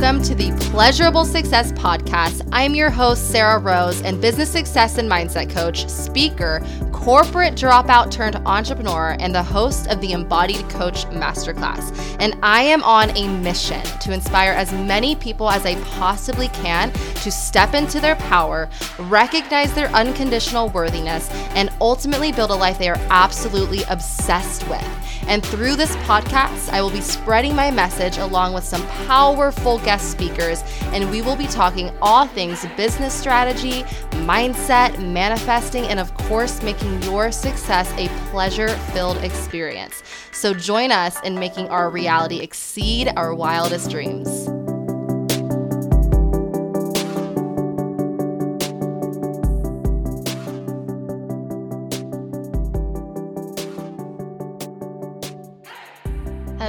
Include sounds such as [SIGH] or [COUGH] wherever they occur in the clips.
welcome to the Pleasurable Success Podcast. I'm your host, Sarah Rose, and business success and mindset coach, speaker, corporate dropout turned entrepreneur, and the host of the Embodied Coach Masterclass. And I am on a mission to inspire as many people as I possibly can to step into their power, recognize their unconditional worthiness, and ultimately build a life they are absolutely obsessed with. And through this podcast, I will be spreading my message along with some powerful guest speakers, and we will be talking all things business strategy, mindset, manifesting, and of course, making your success a pleasure filled experience. So join us in making our reality exceed our wildest dreams.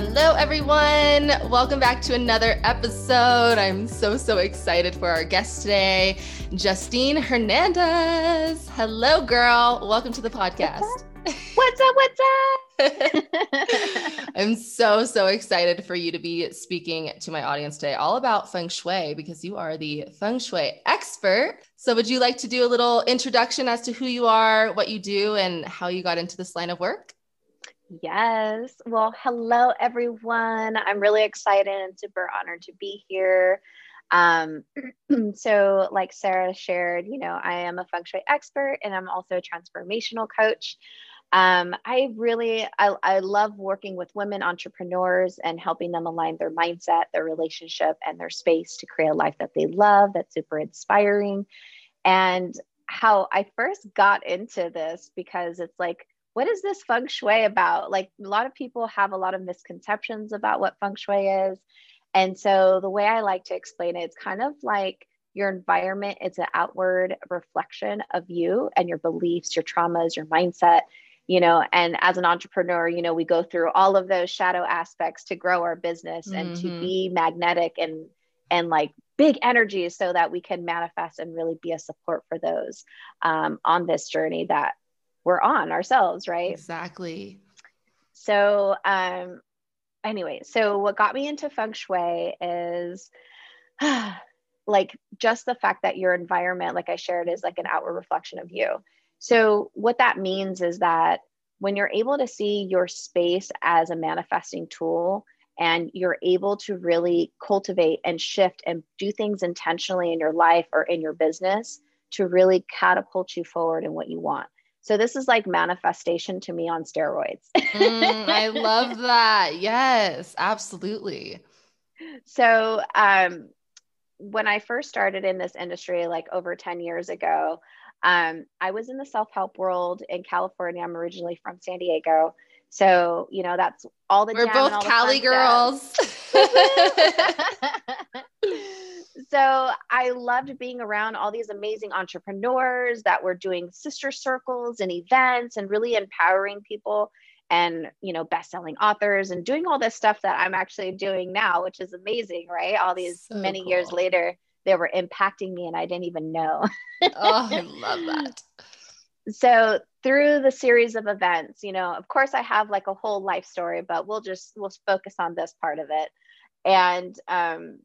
Hello, everyone. Welcome back to another episode. I'm so, so excited for our guest today, Justine Hernandez. Hello, girl. Welcome to the podcast. What's up? What's up? [LAUGHS] I'm so, so excited for you to be speaking to my audience today, all about feng shui, because you are the feng shui expert. So, would you like to do a little introduction as to who you are, what you do, and how you got into this line of work? Yes. Well, hello, everyone. I'm really excited and super honored to be here. Um, [CLEARS THROAT] so, like Sarah shared, you know, I am a feng shui expert and I'm also a transformational coach. Um, I really, I, I love working with women entrepreneurs and helping them align their mindset, their relationship, and their space to create a life that they love, that's super inspiring. And how I first got into this because it's like, what is this feng shui about? Like a lot of people have a lot of misconceptions about what feng shui is. And so the way I like to explain it, it's kind of like your environment, it's an outward reflection of you and your beliefs, your traumas, your mindset, you know, and as an entrepreneur, you know, we go through all of those shadow aspects to grow our business mm-hmm. and to mm-hmm. be magnetic and and like big energies so that we can manifest and really be a support for those um, on this journey that we're on ourselves, right? Exactly. So, um, anyway, so what got me into feng shui is [SIGHS] like just the fact that your environment, like I shared, is like an outward reflection of you. So, what that means is that when you're able to see your space as a manifesting tool and you're able to really cultivate and shift and do things intentionally in your life or in your business to really catapult you forward in what you want. So this is like manifestation to me on steroids. mm, I love [LAUGHS] that. Yes, absolutely. So um, when I first started in this industry, like over 10 years ago, um, I was in the self help world in California. I'm originally from San Diego. So, you know, that's all the We're both Cali girls. [LAUGHS] [LAUGHS] so I loved being around all these amazing entrepreneurs that were doing sister circles and events and really empowering people and you know best-selling authors and doing all this stuff that I'm actually doing now which is amazing right? All these so many cool. years later they were impacting me and I didn't even know. Oh I [LAUGHS] love that. So through the series of events you know of course I have like a whole life story but we'll just we'll focus on this part of it. And um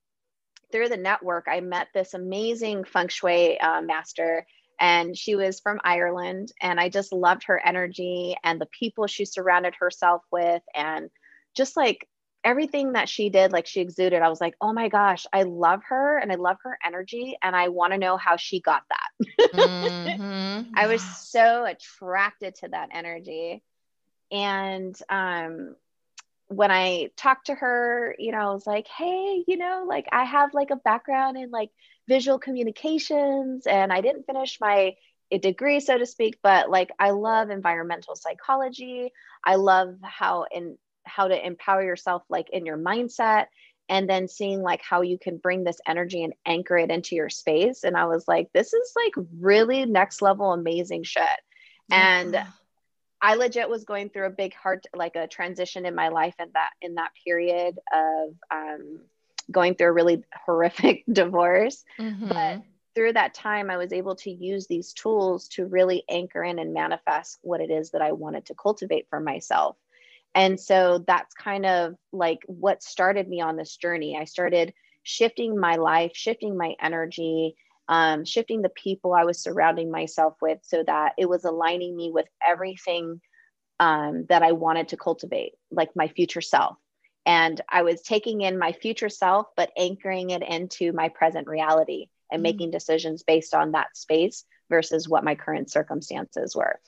through the network, I met this amazing feng shui uh, master, and she was from Ireland. And I just loved her energy and the people she surrounded herself with, and just like everything that she did, like she exuded. I was like, oh my gosh, I love her and I love her energy, and I want to know how she got that. mm-hmm. [LAUGHS] I was so attracted to that energy. And um, when I talked to her, you know, I was like, hey, you know, like I have like a background in like visual communications and I didn't finish my degree, so to speak, but like I love environmental psychology. I love how in how to empower yourself like in your mindset and then seeing like how you can bring this energy and anchor it into your space. And I was like, this is like really next level amazing shit. Yeah. And I legit was going through a big heart, like a transition in my life in that in that period of um, going through a really horrific [LAUGHS] divorce. Mm-hmm. But through that time, I was able to use these tools to really anchor in and manifest what it is that I wanted to cultivate for myself. And so that's kind of like what started me on this journey. I started shifting my life, shifting my energy, um, shifting the people I was surrounding myself with so that it was aligning me with everything um, that I wanted to cultivate, like my future self. And I was taking in my future self, but anchoring it into my present reality and mm-hmm. making decisions based on that space versus what my current circumstances were.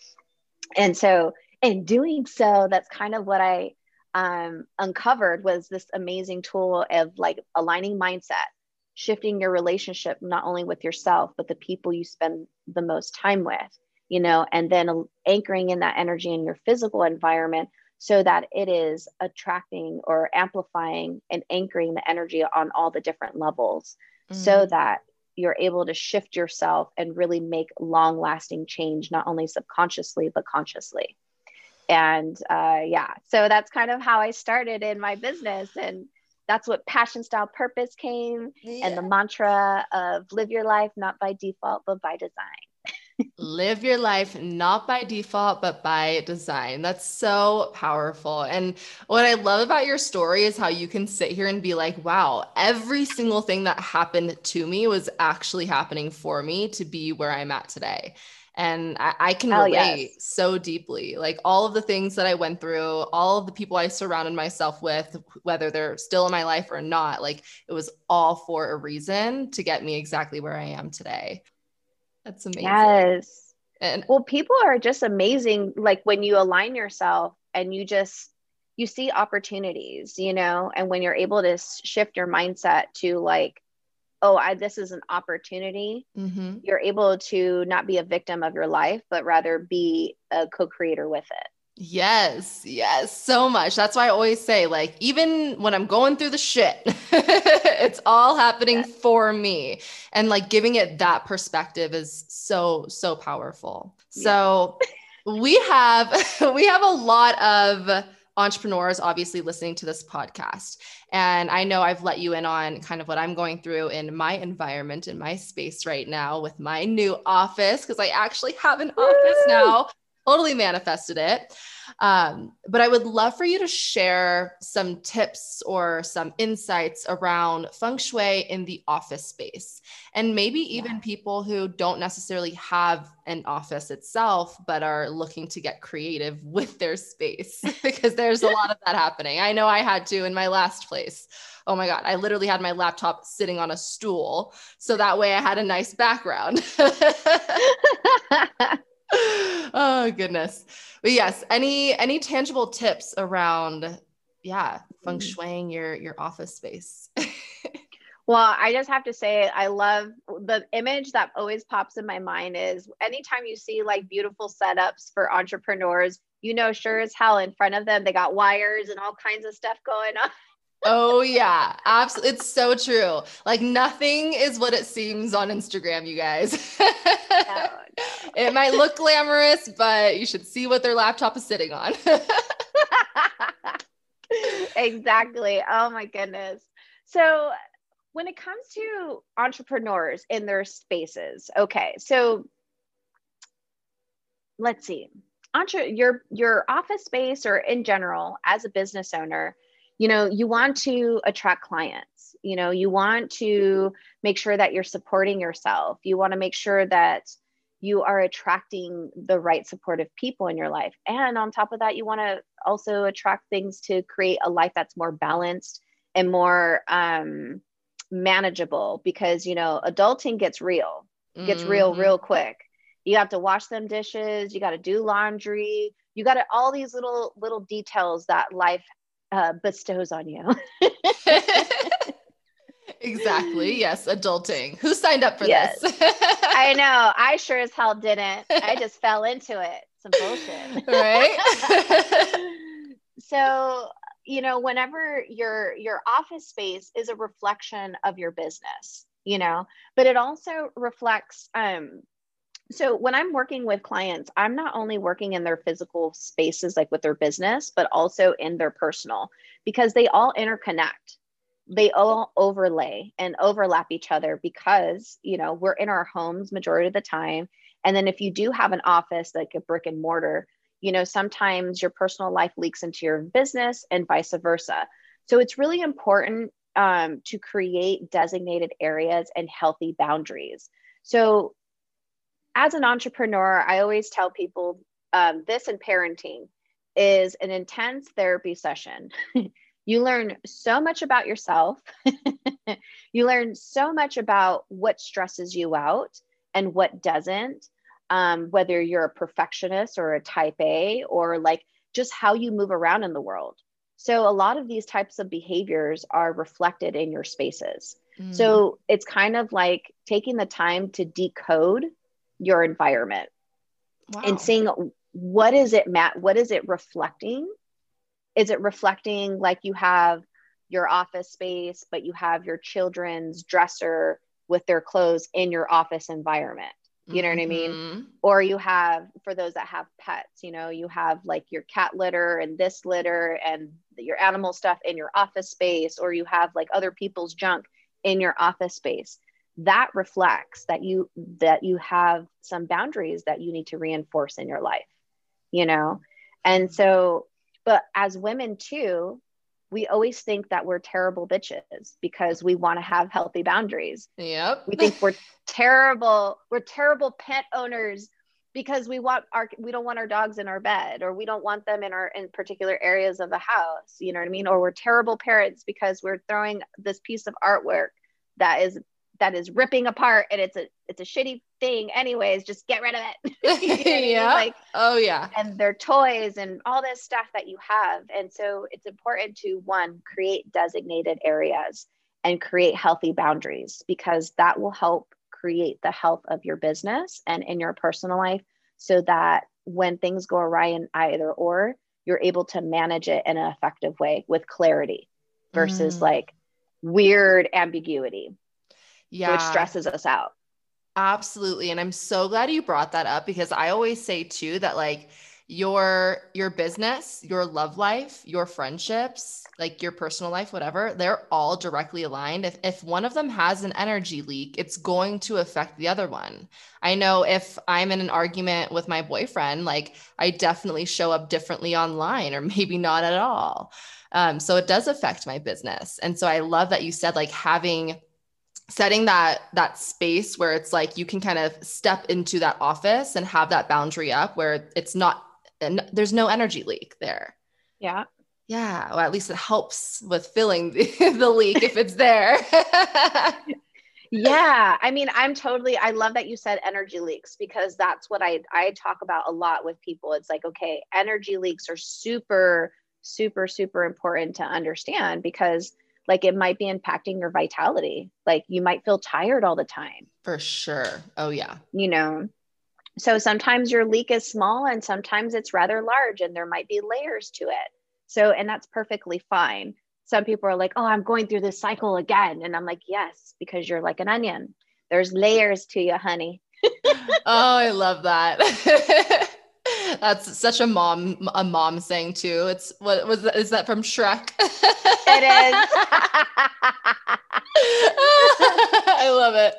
And so, in doing so, that's kind of what I um, uncovered was this amazing tool of like aligning mindset, shifting your relationship not only with yourself but the people you spend the most time with, you know, and then anchoring in that energy in your physical environment so that it is attracting or amplifying and anchoring the energy on all the different levels mm-hmm. so that you're able to shift yourself and really make long lasting change, not only subconsciously, but consciously. And uh, yeah, so that's kind of how I started in my business. And that's what passion style purpose came yeah. and the mantra of live your life not by default, but by design. Live your life not by default but by design. That's so powerful. And what i love about your story is how you can sit here and be like wow every single thing that happened to me was actually happening for me to be where i'm at today and I, I can oh, relate yes. so deeply. Like all of the things that I went through, all of the people I surrounded myself with, whether they're still in my life or not, like it was all for a reason to get me exactly where I am today. That's amazing. Yes. And well, people are just amazing. Like when you align yourself and you just you see opportunities, you know, and when you're able to shift your mindset to like, oh, I, this is an opportunity, mm-hmm. you're able to not be a victim of your life, but rather be a co-creator with it. Yes, yes, so much. That's why I always say, like, even when I'm going through the shit, [LAUGHS] it's all happening yes. for me. And like giving it that perspective is so, so powerful. Yeah. So we have [LAUGHS] we have a lot of entrepreneurs obviously listening to this podcast. And I know I've let you in on kind of what I'm going through in my environment, in my space right now with my new office, because I actually have an Woo! office now totally manifested it. Um, but I would love for you to share some tips or some insights around feng shui in the office space. And maybe even yeah. people who don't necessarily have an office itself, but are looking to get creative [LAUGHS] with their space [LAUGHS] because there's a lot of that happening. I know I had to in my last place. Oh my God, I literally had my laptop sitting on a stool. So that way I had a nice background. [LAUGHS] [LAUGHS] oh goodness. But yes, any any tangible tips around yeah, feng mm. shuiing your your office space? [LAUGHS] well, I just have to say I love the image that always pops in my mind is anytime you see like beautiful setups for entrepreneurs, you know sure as hell in front of them they got wires and all kinds of stuff going on oh yeah, absolutely. It's so true. Like nothing is what it seems on Instagram, you guys. no, [LAUGHS] no. It might look glamorous, but you should see what their laptop is sitting on. [LAUGHS] exactly. Oh my goodness. So when it comes to entrepreneurs in their spaces, okay, so let's see. Entre- your your office space or in general as a business owner, you know you want to attract clients you know you want to make sure that you're supporting yourself. You want to make sure that you are attracting the right supportive people in your life. And on top of that you want to also attract things to create a life that's more balanced and more um, manageable because you know adulting gets real gets mm-hmm. real real quick. You have to wash them dishes you got to do laundry you got to all these little little details that life uh, bestows on you. [LAUGHS] exactly. Yes. Adulting. Who signed up for yes. this? I [LAUGHS] know. I sure as hell didn't. I just [LAUGHS] fell into it. Some bullshit. Right. so, you know, whenever your your office space is a reflection of your business, you know, but it also reflects um so when i'm working with clients i'm not only working in their physical spaces like with their business but also in their personal because they all interconnect. They all overlay and overlap each other because you know we're in our homes majority of the time. And then if you do have an office like a brick and mortar you know sometimes your personal life leaks into your business and vice versa. So it's really important um, to create designated areas and healthy boundaries. So, as an entrepreneur, I always tell people um, this in parenting is an intense therapy session. [LAUGHS] you learn so much about yourself. [LAUGHS] you learn so much about what stresses you out and what doesn't, um, whether you're a perfectionist or a type A, or like just how you move around in the world. So, a lot of these types of behaviors are reflected in your spaces. Mm. So, it's kind of like taking the time to decode your environment wow. and seeing what is it, Matt, what is it reflecting? Is it reflecting like you have your office space, but you have your children's dresser with their clothes in your office environment? You know what I mean? Mm-hmm. Or you have, for those that have pets, you know, you have like your cat litter and this litter and your animal stuff in your office space, or you have like other people's junk in your office space. That reflects that you that you have some boundaries that you need to reinforce in your life, you know? And so, but as women too, we always think that we're terrible bitches because we want to have healthy boundaries. Yep. We think we're terrible, we're terrible pet owners because we want our we don't want our dogs in our bed or we don't want them in our in particular areas of the house, you know what I mean? Or we're terrible parents because we're throwing this piece of artwork that is that is ripping apart and it's a it's a shitty thing anyways just get rid of it. [LAUGHS] [LAUGHS] Yeah. Like oh yeah. and their toys and all this stuff that you have. And so it's important to one create designated areas and create healthy boundaries because that will help create the health of your business and in your personal life so that when things go awry in either or you're able to manage it in an effective way with clarity versus mm. like weird ambiguity yeah. which stresses us out. Absolutely. And i'm so glad you brought that up because i always say too that like your your business your love life your friendships like your personal life whatever they're all directly aligned. If, if one of them has an energy leak it's going to affect the other one. I know if i'm in an argument with my boyfriend like i definitely show up differently online or [LAUGHS] maybe not at all. Um, so it does affect my business. And so i love that you said like having setting that that space where it's like you can kind of step into that office and have that boundary up where it's not and there's no energy leak there. Yeah. Yeah well at least it helps with filling the, [LAUGHS] the leak if it's there. [LAUGHS] Yeah i mean i'm totally i love that you said energy leaks because that's what i i talk about a lot with people. It's like okay energy leaks are super super super important to understand because like it might be impacting your vitality. Like you might feel tired all the time. For sure. Oh, yeah. You know, so sometimes your leak is small and sometimes it's rather large and there might be layers to it. So, and that's perfectly fine. Some people are like, oh, I'm going through this cycle again. And I'm like, yes, because you're like an onion. There's layers to you, honey. [LAUGHS] oh, I love that. [LAUGHS] That's such a mom a mom saying too. It's what was that, is that from Shrek? it is. [LAUGHS] [LAUGHS] I love it.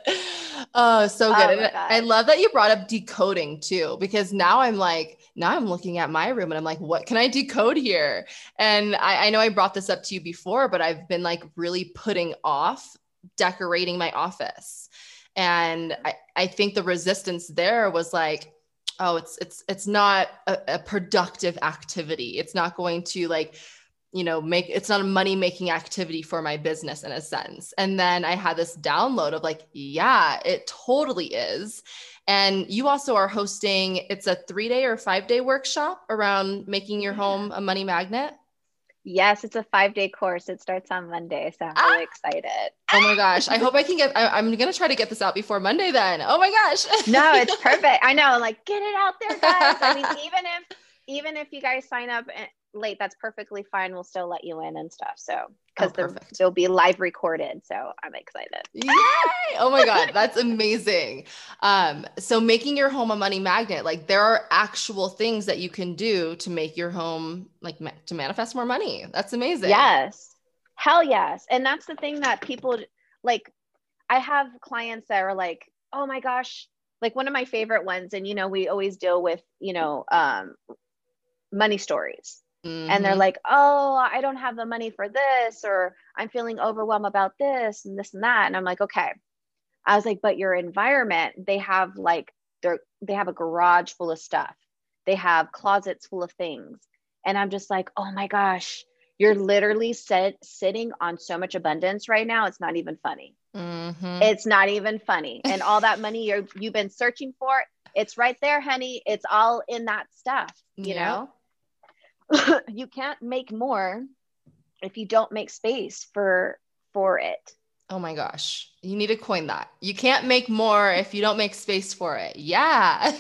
Oh, so oh good. Oh I love that you brought up decoding too, because now I'm like, now I'm looking at my room and I'm like, what can I decode here? And I, I know I brought this up to you before, but I've been like really putting off decorating my office. And I, I think the resistance there was like, oh it's it's it's not a, a productive activity. It's not going to like you know make it's not a money making activity for my business in a sense. And then i had this download of like yeah it totally is. And you also are hosting it's a three day or five day workshop around making your home a money magnet Yes, it's a five day course. It starts on Monday. So I'm ah! really excited. Oh my gosh. I hope I can get, I, am going to try to get this out before Monday then. Oh my gosh. no, [LAUGHS] it's perfect. I know. Like, get it out there, guys. I mean, [LAUGHS] even if, even if you guys sign up eh, late, that's perfectly fine. We'll still let you in and stuff. So, because oh, they'll be live recorded. So I'm excited. Yay! Oh my God, that's [LAUGHS] amazing. Um, so making your home a money magnet, like there are actual things that you can do to make your home like ma- to manifest more money. That's amazing. Yes. Hell yes. And that's the thing that people like. I have clients that are like, oh my gosh, like one of my favorite ones. And, you know, we always deal with, you know, um, money stories Mm-hmm. And they're mm-hmm. like, oh, I don't have the money for this, or I'm feeling overwhelmed about this and this and that. And I'm like, okay. I was like, but your environment, they have like they're they have a garage full of stuff. They have closets full of things. And I'm just like, oh my gosh, you're literally sit, sitting on so much abundance right now. It's not even funny. Mm-hmm. It's not even funny. And all that money you're, you've been searching for, it's right there, honey. It's all in that stuff, you yeah. know? [LAUGHS] you can't make more if you don't make space for for it. Oh my gosh. You need to coin that. You can't make more if you don't make space for it. Yeah.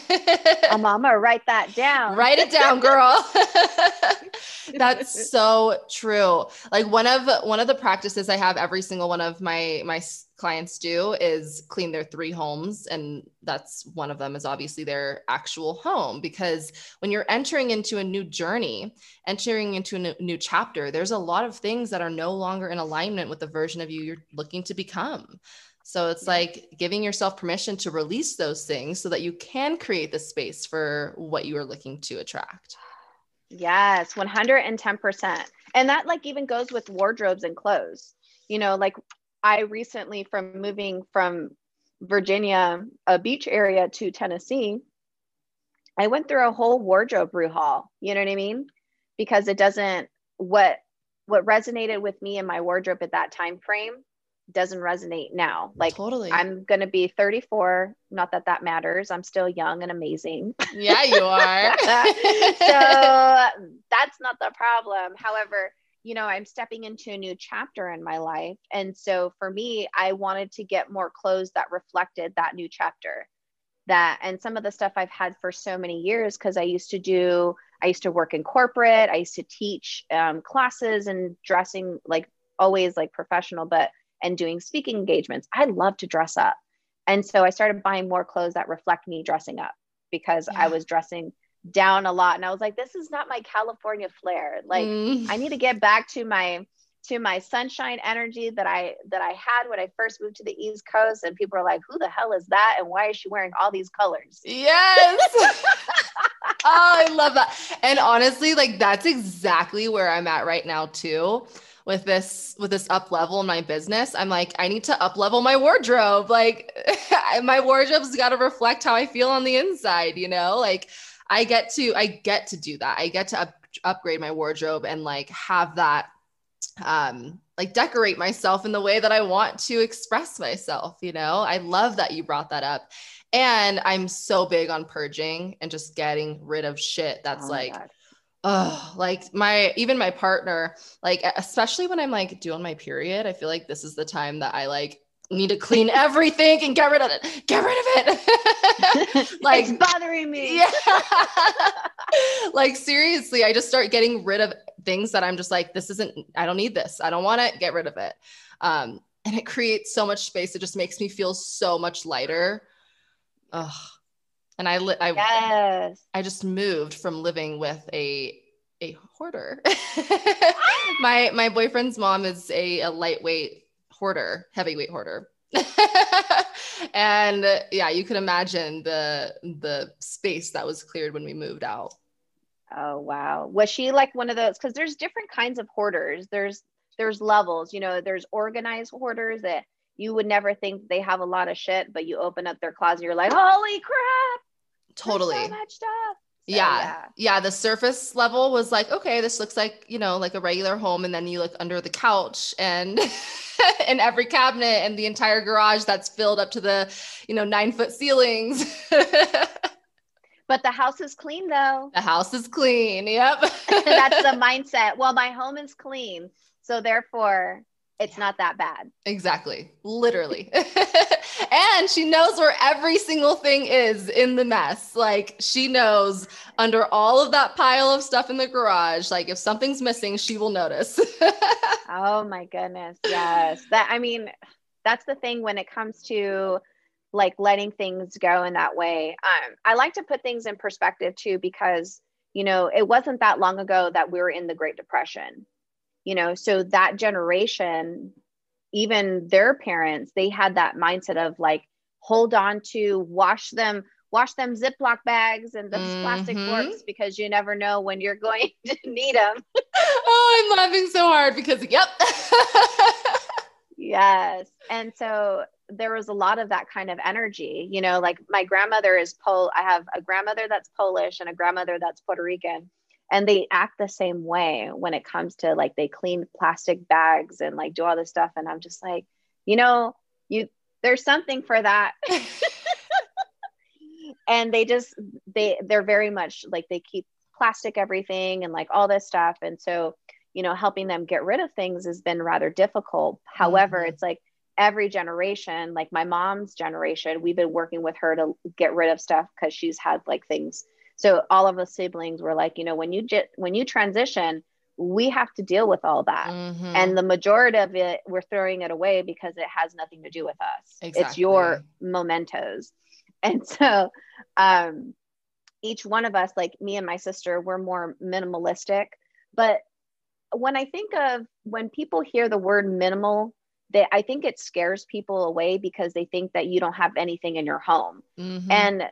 I'm, I'm gonna write that down. write it down, girl. [LAUGHS] That's [LAUGHS] so true. Like one of one of the practices I have every single one of my my clients do is clean their three homes and that's one of them is obviously their actual home because when you're entering into a new journey entering into a new chapter there's a lot of things that are no longer in alignment with the version of you you're looking to become. So it's like giving yourself permission to release those things so that you can create the space for what you are looking to attract yes 110% and that like even goes with wardrobes and clothes you know like I recently, from moving from Virginia, a beach area to Tennessee, I went through a whole wardrobe haul. You know what I mean? Because it doesn't what what resonated with me in my wardrobe at that time frame doesn't resonate now. Like totally. I'm going to be 34, not that that matters. I'm still young and amazing. Yeah, you [LAUGHS] are. so that's not the problem. However, you know, I'm stepping into a new chapter in my life. And so for me, I wanted to get more clothes that reflected that new chapter. That and some of the stuff I've had for so many years because I used to do, I used to work in corporate, I used to teach um, classes and dressing like always like professional, but and doing speaking engagements. I love to dress up. And so I started buying more clothes that reflect me dressing up because yeah. I was dressing down a lot and i was like this is not my california flair like mm. i need to get back to my to my sunshine energy that i that i had when i first moved to the east coast and people are like who the hell is that and why is she wearing all these colors yes [LAUGHS] oh i love that and honestly like that's exactly where i'm at right now too with this with this up level in my business i'm like i need to up level my wardrobe like [LAUGHS] my wardrobe's got to reflect how i feel on the inside you know like I get to I get to do that. I get to up, upgrade my wardrobe and like have that um like decorate myself in the way that I want to express myself, you know? I love that you brought that up. And I'm so big on purging and just getting rid of shit that's oh like God. Oh like my even my partner like especially when i'm like doing my period i feel like this is the time that i like need to clean [LAUGHS] everything and get rid of it. Get rid of it. [LAUGHS] [LAUGHS] like it's bothering me. Yeah. like seriously, I just start getting rid of things that I'm just like, this isn't, I don't need this. I don't want it. Get rid of it. Um, and it creates so much space. It just makes me feel so much lighter. Ugh. And I, li- I, yes. I just moved from living with a, a hoarder. [LAUGHS] my, my boyfriend's mom is a, a lightweight hoarder, heavyweight hoarder. [LAUGHS] and uh, yeah, you can imagine the the space that was cleared when we moved out. Oh wow. Was she like one of those cuz there's different kinds of hoarders. There's there's levels, you know, there's organized hoarders that you would never think they have a lot of shit, but you open up their closet, you're like, holy crap! Totally. so much stuff. So, yeah. yeah. Yeah. The surface level was like, okay, this looks like, you know, like a regular home. And then you look under the couch and [LAUGHS] in every cabinet and the entire garage that's filled up to the, you know, nine foot ceilings. [LAUGHS] but the house is clean though. The house is clean. Yep. [LAUGHS] that's the mindset. Well, my home is clean. So therefore, it's not that bad. Exactly. Literally. [LAUGHS] and she knows where every single thing is in the mess. Like she knows under all of that pile of stuff in the garage, like if something's missing, she will notice. [LAUGHS] oh my goodness. Yes. That I mean, that's the thing when it comes to like letting things go in that way. Um, I like to put things in perspective too, because you know, it wasn't that long ago that we were in the Great Depression you know so that generation even their parents they had that mindset of like hold on to wash them wash them Ziploc bags and those mm-hmm. plastic forks because you never know when you're going [LAUGHS] to need them. oh, I'm laughing so hard because, yep. yes. And so there was a lot of that kind of energy, you know, like my grandmother is Pol, I have a grandmother that's Polish and a grandmother that's Puerto Rican. And they act the same way when it comes to like they clean plastic bags and like do all this stuff. And I'm just like, you know, you there's something for that. [LAUGHS] [LAUGHS] and they just they they're very much like they keep plastic everything and like all this stuff and so you know helping them get rid of things has been rather difficult however mm-hmm. it's like every generation like my mom's generation we've been working with her to get rid of stuff because she's had like things so all of the siblings were like you know when you get when you transition we have to deal with all that mm-hmm. and the majority of it we're throwing it away because it has nothing to do with us exactly. it's your mementos and so um, each one of us, like me and my sister, we're more minimalistic. But when I think of when people hear the word minimal, they, I think it scares people away because they think that you don't have anything in your home. Mm-hmm. And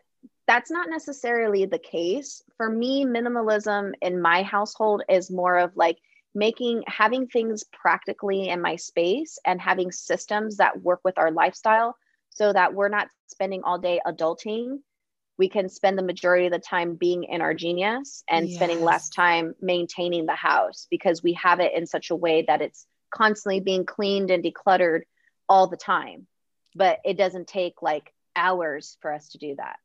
that's not necessarily the case. For me, minimalism in my household is more of like making having things practically in my space and having systems that work with our lifestyle so that we're not spending all day adulting we can spend the majority of the time being in our genius and yes. spending less time maintaining the house because we have it in such a way that it's constantly being cleaned and decluttered all the time but it doesn't take like hours for us to do that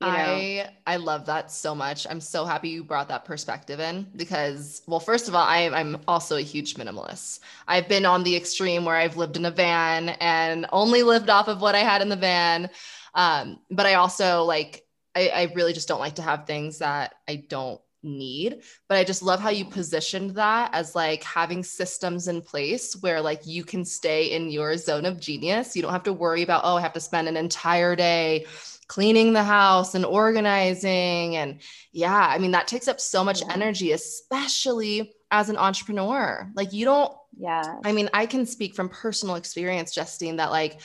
you know? I I love that so much. I'm so happy you brought that perspective in because, well, first of all, I, I'm also a huge minimalist. I've been on the extreme where I've lived in a van and only lived off of what I had in the van. Um, but I also like I, I really just don't like to have things that I don't need but i just love how you positioned that as like having systems in place where like you can stay in your zone of genius you don't have to worry about oh i have to spend an entire day cleaning the house and organizing and yeah i mean that takes up so much yeah. energy especially as an entrepreneur like you don't yeah i mean i can speak from personal experience justine that like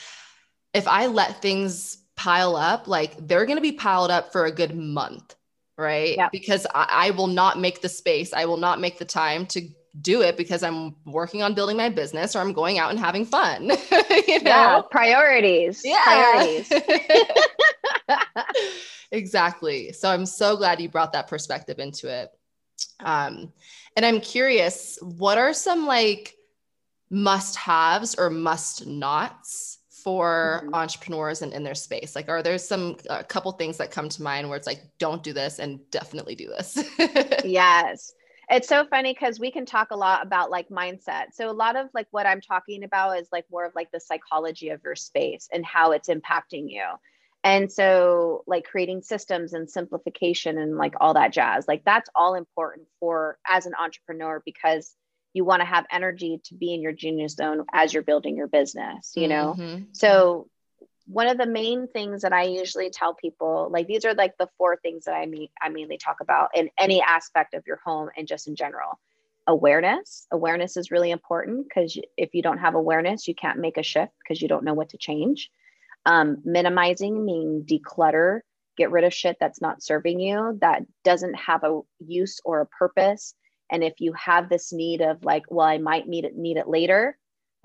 if i let things pile up, like they're going to be piled up for a good month, right? Yeah. Because I, I will not make the space, I will not make the time to do it because I'm working on building my business or I'm going out and having fun. [LAUGHS] you know? Yeah, priorities. Yeah. Priorities. [LAUGHS] exactly. So I'm so glad you brought that perspective into it. Um, and I'm curious, what are some like must haves or must nots for mm-hmm. entrepreneurs and in their space? Like, are there some a couple things that come to mind where it's like, don't do this and definitely do this? [LAUGHS] yes. It's so funny because we can talk a lot about like mindset. So a lot of like what I'm talking about is like more of like the psychology of your space and how it's impacting you. And so like creating systems and simplification and like all that jazz, like that's all important for as an entrepreneur because you want to have energy to be in your genius zone as you're building your business you know mm-hmm. so one of the main things that i usually tell people like these are like the four things that i mean i mainly talk about in any aspect of your home and just in general. Awareness. Awareness is really important because if you don't have awareness you can't make a shift because you don't know what to change. Um, minimizing meaning declutter get rid of shit that's not serving you that doesn't have a use or a purpose. And if you have this need of like, well, I might need it, need it later.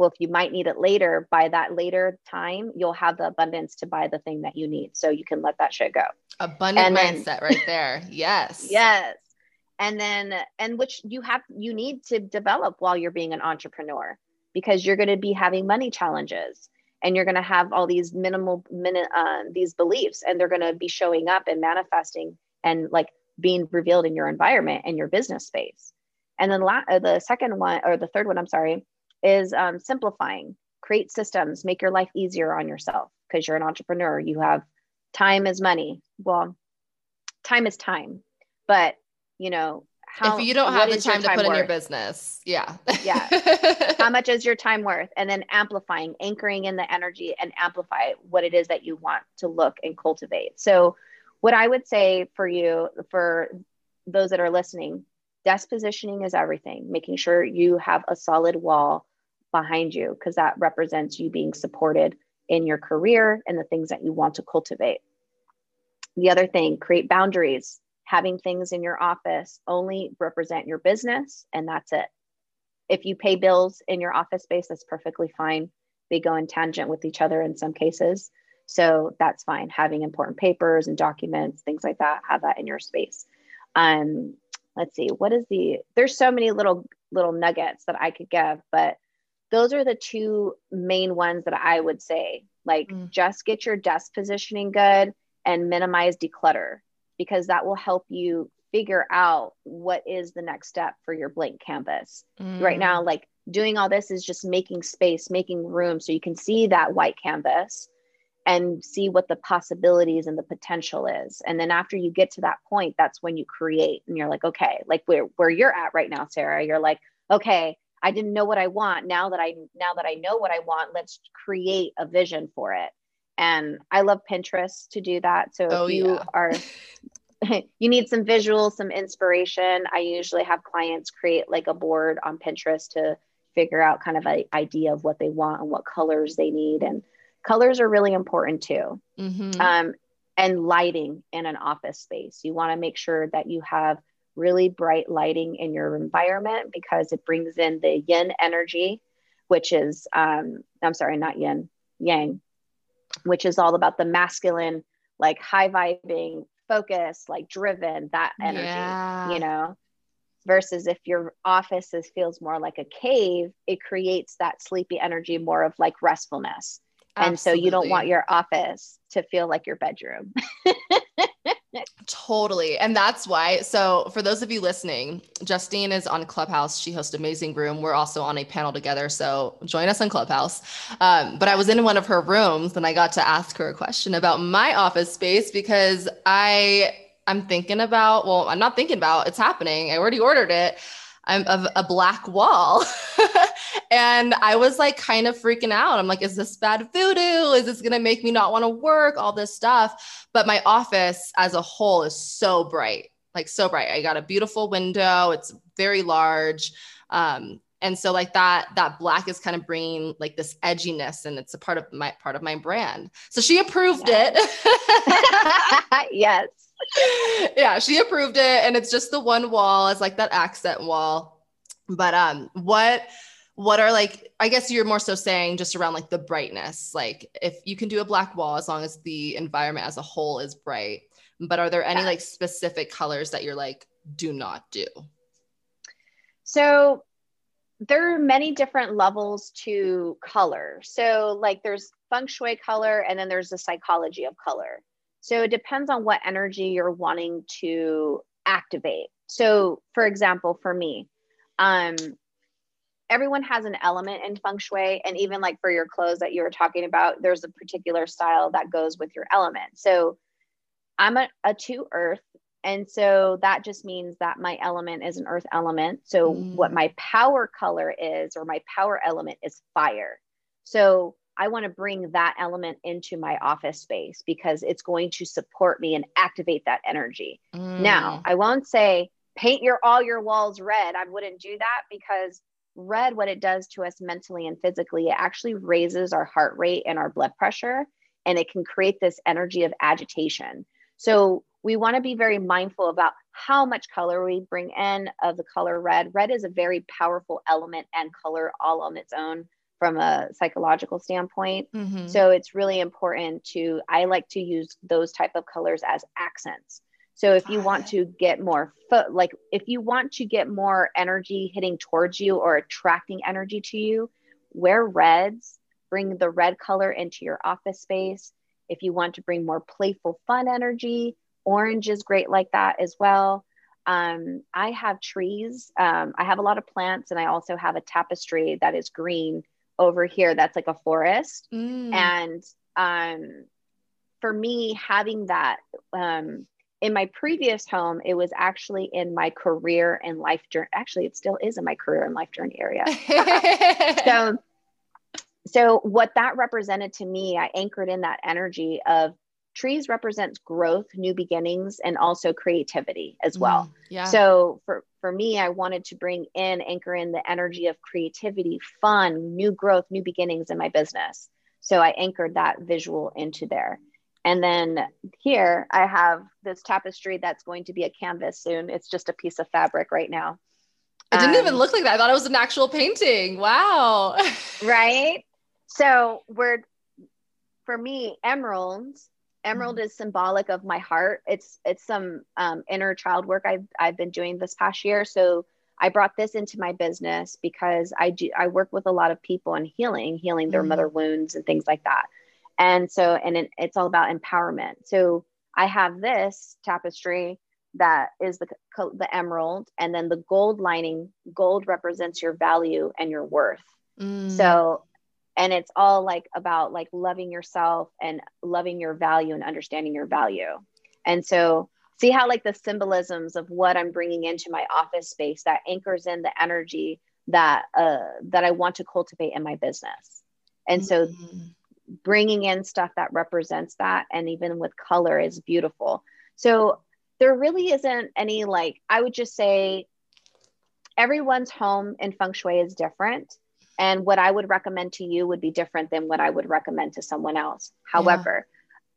Well, if you might need it later, by that later time, you'll have the abundance to buy the thing that you need. So you can let that shit go. Abundant then, mindset right there. [LAUGHS] Yes. yes. And then, and which you have, you need to develop while you're being an entrepreneur because you're going to be having money challenges and you're going to have all these minimal minute uh, these beliefs and they're going to be showing up and manifesting and like being revealed in your environment and your business space. And then la- uh, the second one, or the third one, I'm sorry, is um, simplifying. Create systems, make your life easier on yourself because you're an entrepreneur. You have time is money. Well, time is time, but you know, how, if you don't have the time, time to put worth? in your business, yeah, yeah. [LAUGHS] how much is your time worth? And then amplifying, anchoring in the energy, and amplify what it is that you want to look and cultivate. So what I would say for you, for those that are listening, desk positioning is everything, making sure you have a solid wall behind you, because that represents you being supported in your career and the things that you want to cultivate. the other thing, create boundaries. Having things in your office only represent your business, and that's it. If you pay bills in your office space, that's perfectly fine. They go in tangent with each other in some cases. So that's fine. Having important papers and documents, things like that, have that in your space. Um, let's see, what is the, there's so many little, little nuggets that I could give, but those are the two main ones that I would say. Like, mm. just get your desk positioning good and minimize declutter because that will help you figure out what is the next step for your blank canvas. Mm. Right now, like doing all this is just making space, making room so you can see that white canvas and see what the possibilities and the potential is. And then after you get to that point, that's when you create and you're like, okay, like where, where you're at right now, Sarah, you're like, okay, I didn't know what I want. Now that I now that I know what I want, let's create a vision for it. And I love Pinterest to do that. So oh, if you yeah. are [LAUGHS] you need some visuals, some inspiration, I usually have clients create like a board on Pinterest to figure out kind of an idea of what they want and what colors they need. And colors are really important too. Mm-hmm. Um, and lighting in an office space. You want to make sure that you have really bright lighting in your environment because it brings in the yin energy, which is, um, I'm sorry, not yin, yang, which is all about the masculine, like high vibing, focus, like driven, that energy, yeah. you know? Versus if your office is, feels more like a cave, it creates that sleepy energy more of like restfulness. Absolutely. And so you don't want your office to feel like your bedroom. [LAUGHS] totally. And that's why. So, for those of you listening, Justine is on Clubhouse. She hosts Amazing Room. We're also on a panel together. So, join us on Clubhouse. Um, but I was in one of her rooms and I got to ask her a question about my office space because I. I'm thinking about, well, I'm not thinking about, it's happening. I already ordered it. I'm of a black wall. [LAUGHS] and I was like kind of freaking out. I'm like, is this bad voodoo? Is this going to make me not want to work? All this stuff. But my office as a whole is so bright, like so bright. I got a beautiful window. It's very large. Um, and so like that that black is kind of bringing like this edginess and it's a part of my part of my brand so she approved it [LAUGHS] [LAUGHS] yes yeah, she approved it and it's just the one wall as like that accent wall. But um what what are like I guess you're more so saying just around like the brightness. Like if you can do a black wall as long as the environment as a whole is bright. But are there any like specific colors that you're like do not do? So there are many different levels to color. So like there's feng shui color and then there's the psychology of color. So it depends on what energy you're wanting to activate. So, for example, for me, um, everyone has an element in feng shui. And even like for your clothes that you were talking about, there's a particular style that goes with your element. So, I'm a, a two earth. And so that just means that my element is an earth element. So, mm. what my power color is, or my power element is fire. So, I want to bring that element into my office space because it's going to support me and activate that energy. Mm. Now, I won't say paint your all your walls red. I wouldn't do that because red what it does to us mentally and physically, it actually raises our heart rate and our blood pressure and it can create this energy of agitation. So, we want to be very mindful about how much color we bring in of the color red. Red is a very powerful element and color all on its own from a psychological standpoint. Mm-hmm. So it's really important to I like to use those type of colors as accents. So if you want to get more foot like if you want to get more energy hitting towards you or attracting energy to you, wear reds, bring the red color into your office space. If you want to bring more playful fun energy, orange is great like that as well. Um, I have trees. Um, I have a lot of plants, and I also have a tapestry that is green over here that's like a forest. Mm. And um, for me, having that um, in my previous home, it was actually in my career and life journey. Actually, it still is in my career and life journey area. [LAUGHS] so, so what that represented to me, I anchored in that energy of trees represents growth new beginnings and also creativity as well mm, yeah. so for for me i wanted to bring in anchor in the energy of creativity fun new growth new beginnings in my business so i anchored that visual into there and then here I have this tapestry that's going to be a canvas soon. It's just a piece of fabric right now. It didn't um, even look like that. I thought it was an actual painting. Wow. [LAUGHS] right. So we're for me, emeralds. Emerald mm-hmm. is symbolic of my heart. It's it's some um, inner child work I've I've been doing this past year. So I brought this into my business because I do I work with a lot of people in healing, healing their mm-hmm. mother wounds and things like that. And so and it, it's all about empowerment. So I have this tapestry that is the the emerald and then the gold lining gold represents your value and your worth. Mm. So and it's all like about like loving yourself and loving your value and understanding your value. And so see how like the symbolisms of what i'm bringing into my office space that anchors in the energy that uh that i want to cultivate in my business and so mm-hmm. bringing in stuff that represents that and even with color is beautiful so there really isn't any like i would just say everyone's home in feng shui is different and what i would recommend to you would be different than what i would recommend to someone else however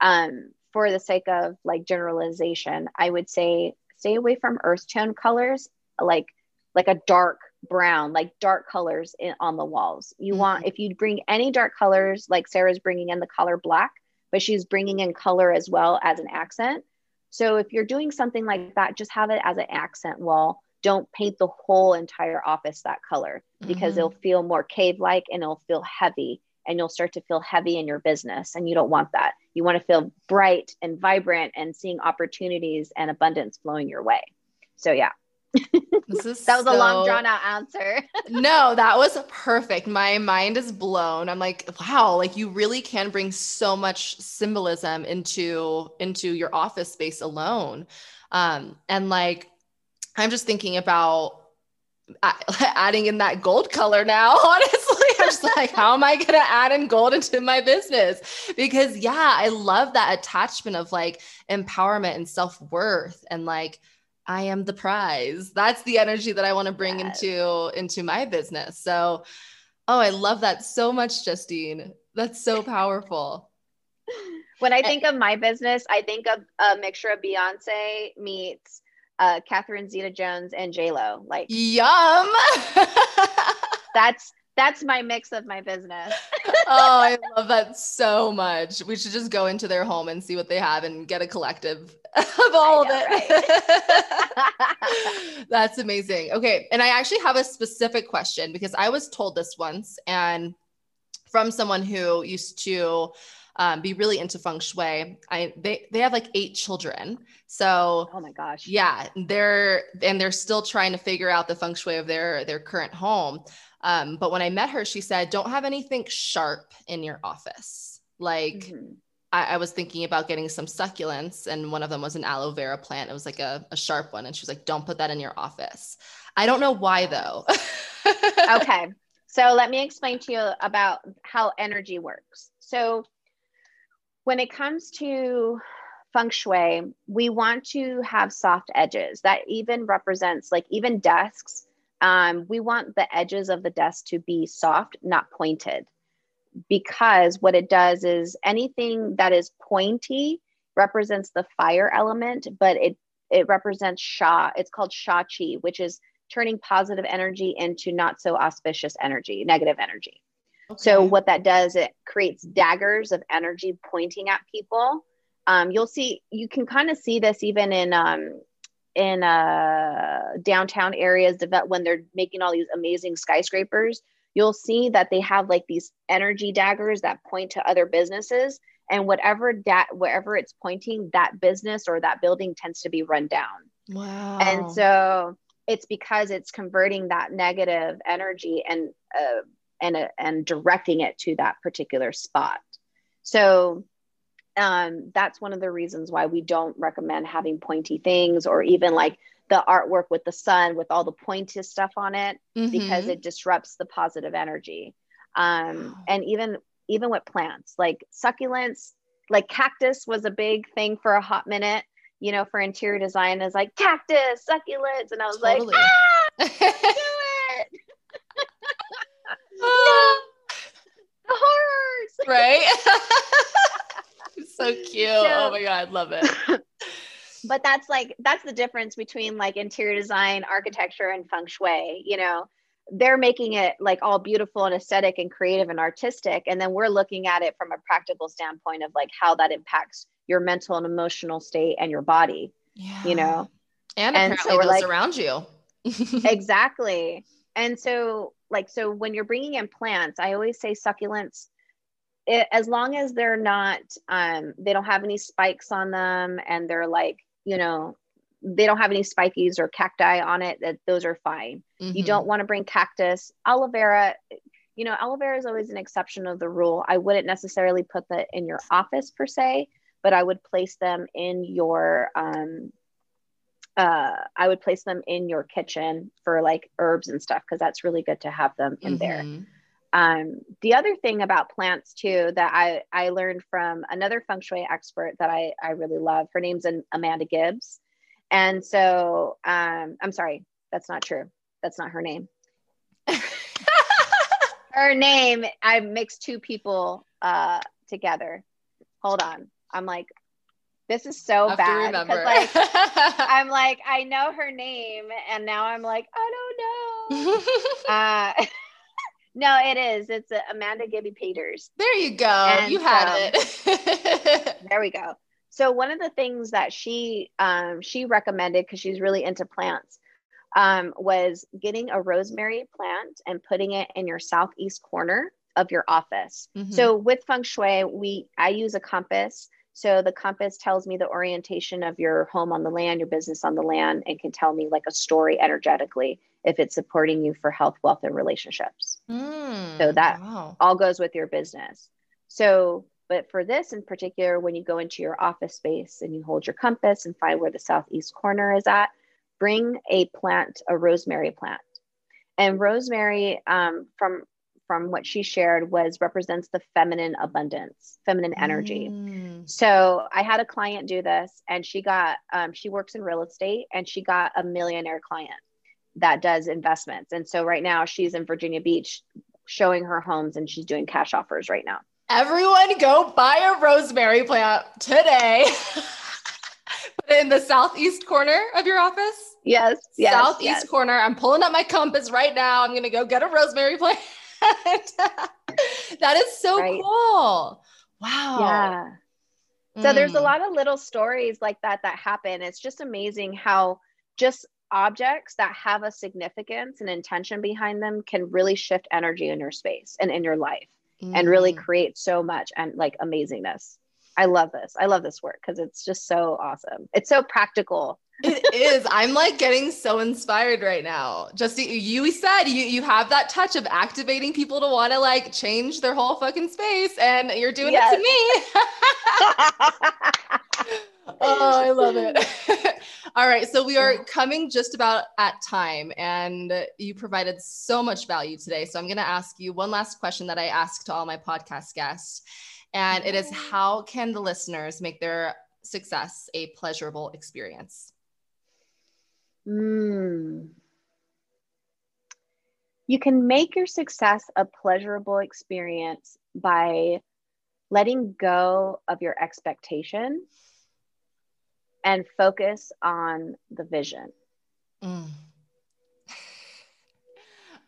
yeah. um for the sake of like generalization, I would say stay away from earth tone colors, like like a dark brown, like dark colors in, on the walls. You mm-hmm. want if you bring any dark colors, like Sarah's bringing in the color black, but she's bringing in color as well as an accent. So if you're doing something like that, just have it as an accent wall. Don't paint the whole entire office that color because mm-hmm. it'll feel more cave like and it'll feel heavy and you'll start to feel heavy in your business and you don't want that. You want to feel bright and vibrant and seeing opportunities and abundance flowing your way. So yeah. [LAUGHS] This is that was so... a long drawn out answer. [LAUGHS] No that was perfect. My mind is blown. I'm like wow like you really can bring so much symbolism into into your office space alone. Um and like i'm just thinking about [LAUGHS] adding in that gold color now [LAUGHS] honestly I'm just like, how am I going to add in gold into my business? Because yeah, I love that attachment of like empowerment and self worth and like, I am the prize. That's the energy that I want to bring yes. into into my business. So, oh, I love that so much, Justine. That's so powerful. [LAUGHS] When I think of my business, I think of a mixture of Beyonce meets uh, Catherine Zeta Jones and J Lo. Like, yum. [LAUGHS] that's that's my mix of my business. [LAUGHS] oh, I love that so much. We should just go into their home and see what they have and get a collective [LAUGHS] of all know, of it. Right? That's amazing. Okay. And I actually have a specific question because I was told this once and from someone who used to um, be really into feng shui. I they they have like eight children. So oh my gosh. Yeah, they're and they're still trying to figure out the feng shui of their their current home. Um, but when I met her, she said, don't have anything sharp in your office. Like, mm-hmm. I, I, was thinking about getting some succulents, and one of them was an aloe vera plant. It was like a, a sharp one. And she was like, don't put that in your office. I don't know why, though. [LAUGHS] okay. So let me explain to you about how energy works. So, when it comes to feng shui, we want to have soft edges that even represents like even desks um, we want the edges of the desk to be soft, not pointed, because what it does is anything that is pointy represents the fire element, but it it represents sha. It's called sha chi, which is turning positive energy into not so auspicious energy, negative energy. Okay. So what that does, it creates daggers of energy pointing at people. Um, you'll see, you can kind of see this even in um, in uh, downtown areas when they're making all these amazing skyscrapers you'll see that they have like these energy daggers that point to other businesses and whatever that wherever it's pointing that business or that building tends to be run down wow and so it's because it's converting that negative energy and uh, and uh, and directing it to that particular spot so um, that's one of the reasons why we don't recommend having pointy things or even like the artwork with the sun with all the pointy stuff on it mm-hmm. because it disrupts the positive energy um, and even even with plants like succulents like cactus was a big thing for a hot minute you know for interior design is like cactus succulents and i was totally. like ah, [LAUGHS] [LAUGHS] the horrors right [LAUGHS] [LAUGHS] so cute. So, oh my God, I love it. but that's like that's the difference between like interior design, architecture, and feng shui. You know, they're making it like all beautiful and aesthetic and creative and artistic, and then we're looking at it from a practical standpoint of like how that impacts your mental and emotional state and your body. Yeah. You know, and, and apparently so those like, around you. exactly. And so, like, so when you're bringing in plants, I always say succulents it, as long as they're not um, they don't have any spikes on them and they're like you know they don't have any spikies or cacti on it that those are fine. Mm-hmm. you don't want to bring cactus. Aloe vera you know aloe vera is always an exception of the rule. I wouldn't necessarily put that in your office per se but i would place them in your um, uh, I would place them in your kitchen for like herbs and stuff because that's really good to have them in mm-hmm. there. Um, the other thing about plants too that I, I learned from another feng shui expert that I, I really love, her name's Amanda Gibbs. And so um, I'm sorry, that's not true. That's not her name. [LAUGHS] her name, I mixed two people uh, together. Hold on. I'm like, this is so bad. Like [LAUGHS] I'm like, I know her name, and now I'm like, I don't know. [LAUGHS] uh, [LAUGHS] no, it is. It's uh, Amanda Gibby Peters. There you go. And you had it. there we go. So one of the things that she um, she recommended because she's really into plants um, was getting a rosemary plant and putting it in your southeast corner of your office. Mm-hmm. So with feng shui, we I use a compass. So the compass tells me the orientation of your home on the land, your business on the land, and can tell me like a story energetically if it's supporting you for health, wealth, and relationships. Mm, so that wow. all goes with your business. So, but for this in particular, when you go into your office space and you hold your compass and find where the southeast corner is at, bring a plant, a rosemary plant. And rosemary, um, from from what she shared was represents the feminine abundance feminine energy mm. so i had a client do this and she got um, she works in real estate and she got a millionaire client that does investments. And so right now she's in Virginia Beach showing her homes and she's doing cash offers right now. Everyone go buy a rosemary plant today. [LAUGHS] Put it in the southeast corner of your office. Yes. yes southeast yes. corner. I'm pulling up my compass right now. I'm going to go get a rosemary plant. [LAUGHS] [LAUGHS] that is so right. cool. Wow. Yeah. So mm. there's a mm. lot of little stories like that that happen. It's just amazing how just objects that have a significance and intention behind them can really shift energy in your space and in your life mm. and really mm. create so much and like amazingness. I love this. I love this work because it's just so awesome. It's so practical. It is. I'm like getting so inspired right now. Just you said you you have that touch of activating people to want to like change their whole fucking space, and you're doing yes. it to me. [LAUGHS] [LAUGHS] oh, I love it. [LAUGHS] All right. So we are coming just about at time, and you provided so much value today. So I'm going to ask you one last question that I ask to all my podcast guests. And it is mm-hmm. how can the listeners make their success a pleasurable experience? Mm. You can make your success a pleasurable experience by letting go of your expectation and focus on the vision. Mm.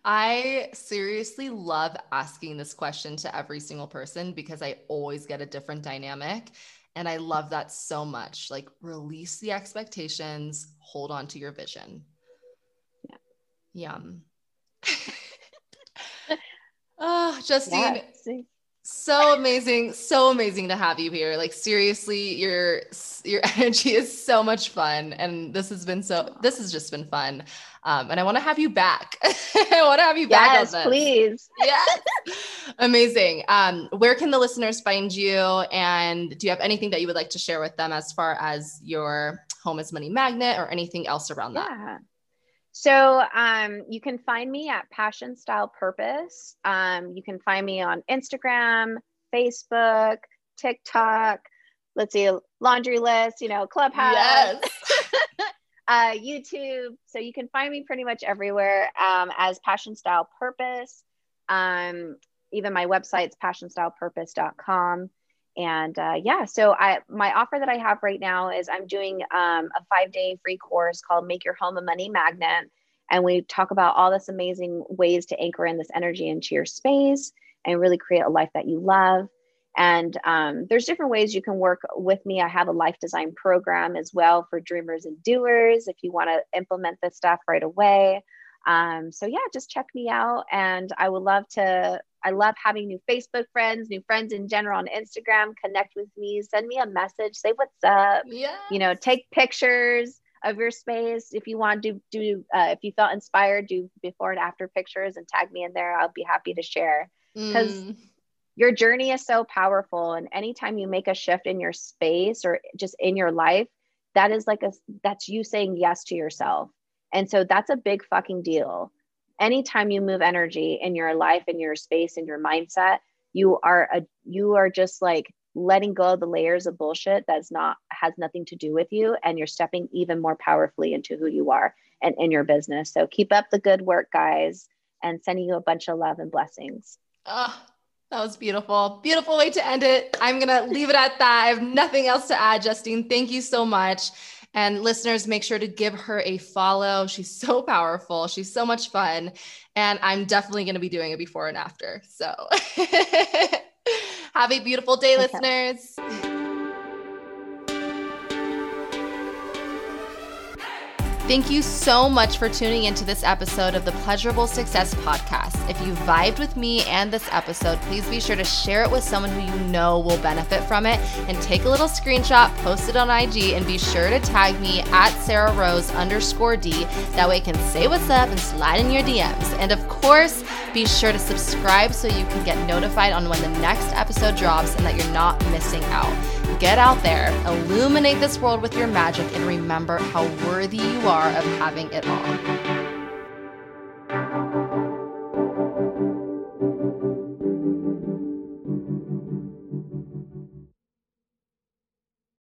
I seriously love asking this question to every single person because I always get a different dynamic. And I love that so much. Like, release the expectations, hold on to your vision. Yeah. Yum. oh, [LAUGHS] Justine, yeah, so amazing so amazing to have you here. Like seriously your your [LAUGHS] energy is so much fun and this has been so this has just been fun. Um, and i want to have you back. [LAUGHS] I want to have you back yes please. Yes. Amazing. Um, where can the listeners find you? And do you have anything that you would like to share with them as far as your home is money magnet or anything else around that? Yeah. So um, you can find me at Passion Style Purpose. Um, you can find me on Instagram, Facebook, TikTok. Let's see, laundry list. You know, Clubhouse. Yes. [LAUGHS] uh, YouTube. So you can find me pretty much everywhere um, as Passion Style Purpose. Um, even my website's passionstylepurpose.com. and uh, yeah, so I my offer that I have right now is I'm doing um, a five day free course called Make Your Home a Money Magnet, and we talk about all this amazing ways to anchor in this energy into your space and really create a life that you love. And um, there's different ways you can work with me. I have a life design program as well for dreamers and doers if you want to implement this stuff right away. Um, so yeah, just check me out, and I would love to. I love having new Facebook friends, new friends in general on Instagram. Connect with me, send me a message, say what's up. Yeah. You know, take pictures of your space if you want to do. uh, if you felt inspired, do before and after pictures and tag me in there. I'll be happy to share because. Mm your journey is so powerful and anytime you make a shift in your space or just in your life that is like a that's you saying yes to yourself and so that's a big fucking deal anytime you move energy in your life in your space in your mindset you are a you are just like letting go of the layers of bullshit that's not has nothing to do with you and you're stepping even more powerfully into who you are and in your business so keep up the good work guys and sending you a bunch of love and blessings oh that was beautiful. Beautiful way to end it. I'm to leave it at that. I have nothing else to add, Justine. Thank you so much. And listeners, make sure to give her a follow. She's so powerful. She's so much fun. And I'm definitely going to be doing it before and after. So [LAUGHS] have a beautiful day, okay. listeners. Thank you so much for tuning into this episode of the Pleasurable Success Podcast. If you vibed with me and this episode, please be sure to share it with someone who you know will benefit from it and take a little screenshot, post it on IG, and be sure to tag me at Sarah Rose underscore D. That way I can say what's up and slide in your DMs. And of course, be sure to subscribe so you can get notified on when the next episode drops and that you're not missing out. Get out there, illuminate this world with your magic, and remember how worthy you are of having it all.